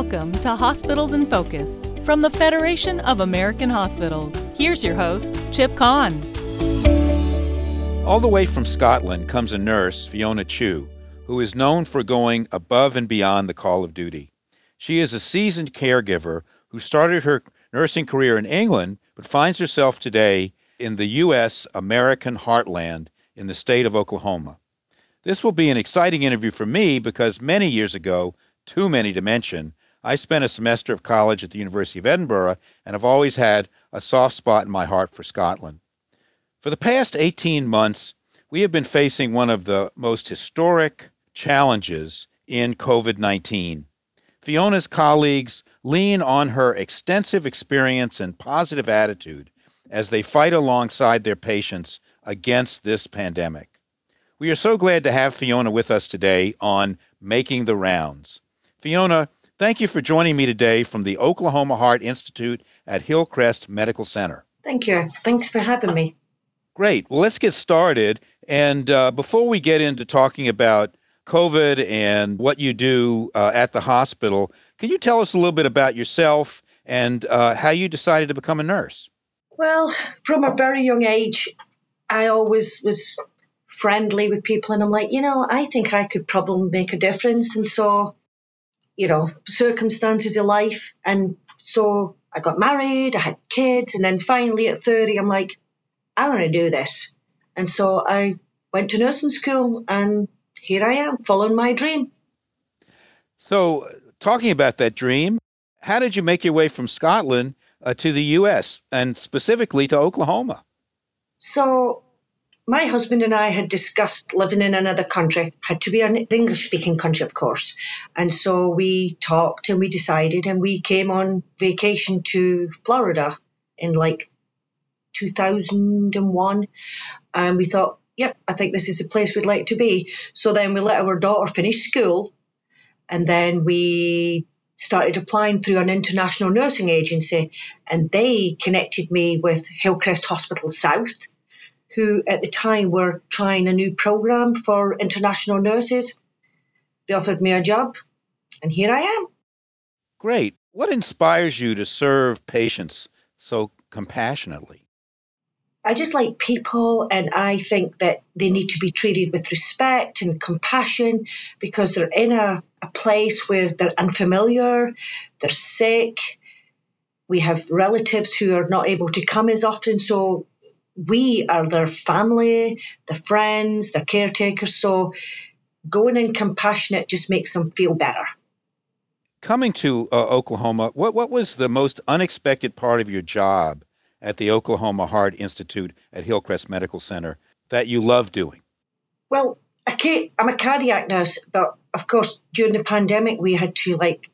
Welcome to Hospitals in Focus from the Federation of American Hospitals. Here's your host, Chip Kahn. All the way from Scotland comes a nurse, Fiona Chew, who is known for going above and beyond the call of duty. She is a seasoned caregiver who started her nursing career in England but finds herself today in the U.S. American heartland in the state of Oklahoma. This will be an exciting interview for me because many years ago, too many to mention, I spent a semester of college at the University of Edinburgh and have always had a soft spot in my heart for Scotland. For the past 18 months, we have been facing one of the most historic challenges in COVID 19. Fiona's colleagues lean on her extensive experience and positive attitude as they fight alongside their patients against this pandemic. We are so glad to have Fiona with us today on Making the Rounds. Fiona, Thank you for joining me today from the Oklahoma Heart Institute at Hillcrest Medical Center. Thank you. Thanks for having me. Great. Well, let's get started. And uh, before we get into talking about COVID and what you do uh, at the hospital, can you tell us a little bit about yourself and uh, how you decided to become a nurse? Well, from a very young age, I always was friendly with people, and I'm like, you know, I think I could probably make a difference. And so you know, circumstances of life. And so I got married, I had kids, and then finally at 30, I'm like, I want to do this. And so I went to nursing school, and here I am, following my dream. So, talking about that dream, how did you make your way from Scotland uh, to the U.S. and specifically to Oklahoma? So, my husband and I had discussed living in another country, had to be an English speaking country, of course. And so we talked and we decided, and we came on vacation to Florida in like 2001. And we thought, yep, I think this is the place we'd like to be. So then we let our daughter finish school. And then we started applying through an international nursing agency. And they connected me with Hillcrest Hospital South who at the time were trying a new program for international nurses. They offered me a job, and here I am. Great. What inspires you to serve patients so compassionately? I just like people, and I think that they need to be treated with respect and compassion because they're in a, a place where they're unfamiliar, they're sick. We have relatives who are not able to come as often, so we are their family, their friends, their caretakers. So going in compassionate just makes them feel better. Coming to uh, Oklahoma, what, what was the most unexpected part of your job at the Oklahoma Heart Institute at Hillcrest Medical Center that you love doing? Well, okay, I'm a cardiac nurse, but of course, during the pandemic, we had to like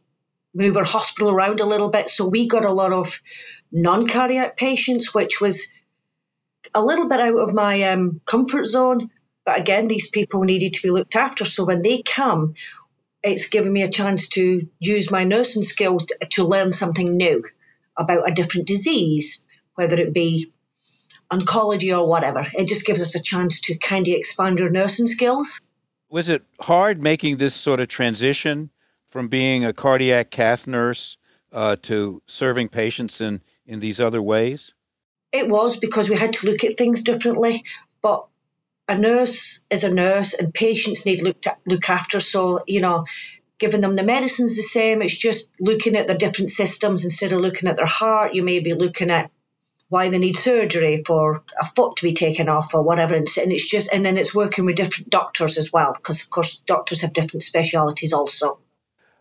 move our hospital around a little bit. So we got a lot of non cardiac patients, which was a little bit out of my um, comfort zone. But again, these people needed to be looked after. So when they come, it's given me a chance to use my nursing skills to, learn something new about a different disease, whether it be oncology or whatever. It just gives us a chance to kind of expand our nursing skills. Was it hard making this sort of transition from being a cardiac cath nurse uh, to serving patients in, in these other ways? It was because we had to look at things differently. But a nurse is a nurse, and patients need look to, look after. So you know, giving them the medicines the same. It's just looking at the different systems instead of looking at their heart. You may be looking at why they need surgery for a foot to be taken off or whatever. And it's just, and then it's working with different doctors as well, because of course doctors have different specialities also.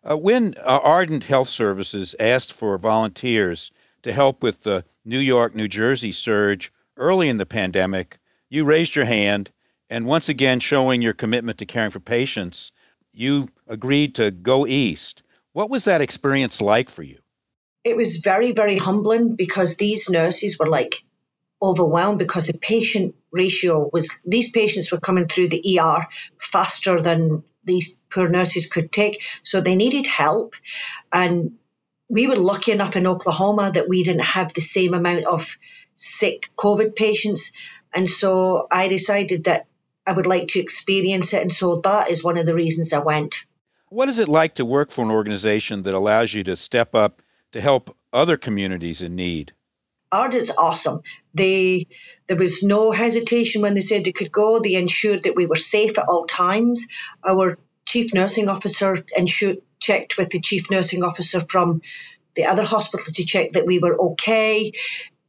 Uh, when uh, Ardent Health Services asked for volunteers to help with the New York, New Jersey surge early in the pandemic, you raised your hand and once again showing your commitment to caring for patients, you agreed to go east. What was that experience like for you? It was very, very humbling because these nurses were like overwhelmed because the patient ratio was these patients were coming through the ER faster than these poor nurses could take. So they needed help. And we were lucky enough in Oklahoma that we didn't have the same amount of sick COVID patients. And so I decided that I would like to experience it. And so that is one of the reasons I went. What is it like to work for an organization that allows you to step up to help other communities in need? Ardent's awesome. They there was no hesitation when they said they could go. They ensured that we were safe at all times. Our chief nursing officer ensured checked with the chief nursing officer from the other hospital to check that we were okay.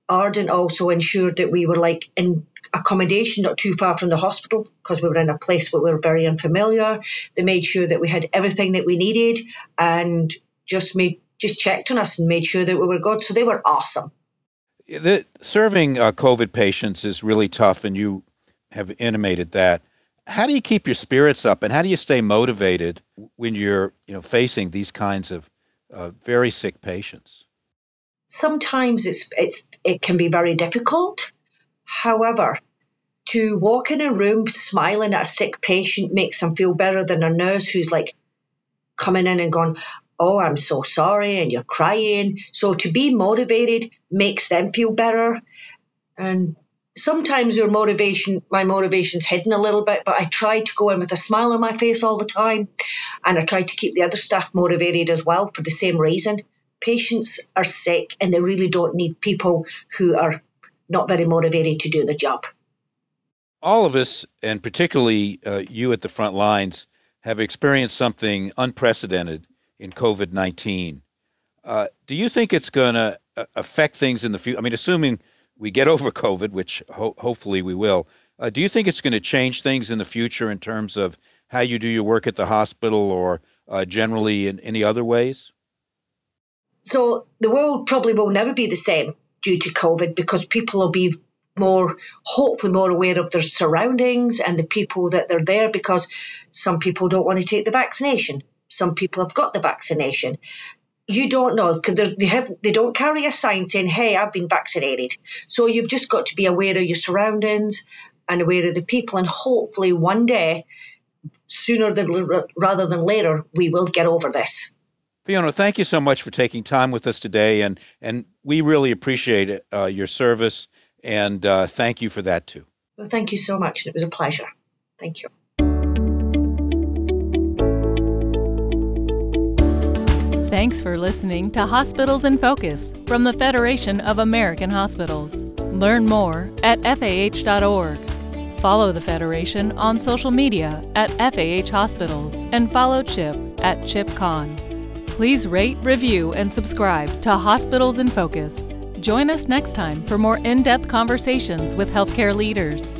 Ardent also ensured that we were like in accommodation not too far from the hospital because we were in a place where we were very unfamiliar. They made sure that we had everything that we needed and just made just checked on us and made sure that we were good. So they were awesome. The, serving uh, COVID patients is really tough, and you have intimated that. How do you keep your spirits up, and how do you stay motivated when you're, you know, facing these kinds of uh, very sick patients? Sometimes it's it's it can be very difficult. However, to walk in a room smiling at a sick patient makes them feel better than a nurse who's like coming in and going, oh, I'm so sorry, and you're crying. So to be motivated makes them feel better. And sometimes your motivation, my motivation's hidden a little bit, but I try to go in with a smile on my face all the time. And I try to keep the other staff motivated as well for the same reason. Patients are sick and they really don't need people who are not very motivated to do the job. All of us, and particularly uh, you at the front lines, have experienced something unprecedented in COVID 19. Uh, do you think it's going to uh, affect things in the future? I mean, assuming we get over COVID, which ho- hopefully we will, uh, do you think it's going to change things in the future in terms of how you do your work at the hospital or uh, generally in any other ways? So, the world probably will never be the same due to COVID because people will be more, hopefully, more aware of their surroundings and the people that they're there because some people don't want to take the vaccination some people have got the vaccination. You don't know because they have they don't carry a sign saying, "Hey, I've been vaccinated." So you've just got to be aware of your surroundings and aware of the people, and hopefully one day, sooner than rather than later, we will get over this. Fiona, thank you so much for taking time with us today, and and we really appreciate uh, your service, and uh, thank you for that too. Well, thank you so much, and it was a pleasure. Thank you. Thanks for listening to Hospitals in Focus from the Federation of American Hospitals. Learn more at FAH.org. Follow the Federation on social media at FAH Hospitals and follow Chip at ChipKahn. Please rate, review, and subscribe to Hospitals in Focus. Join us next time for more in depth conversations with healthcare leaders.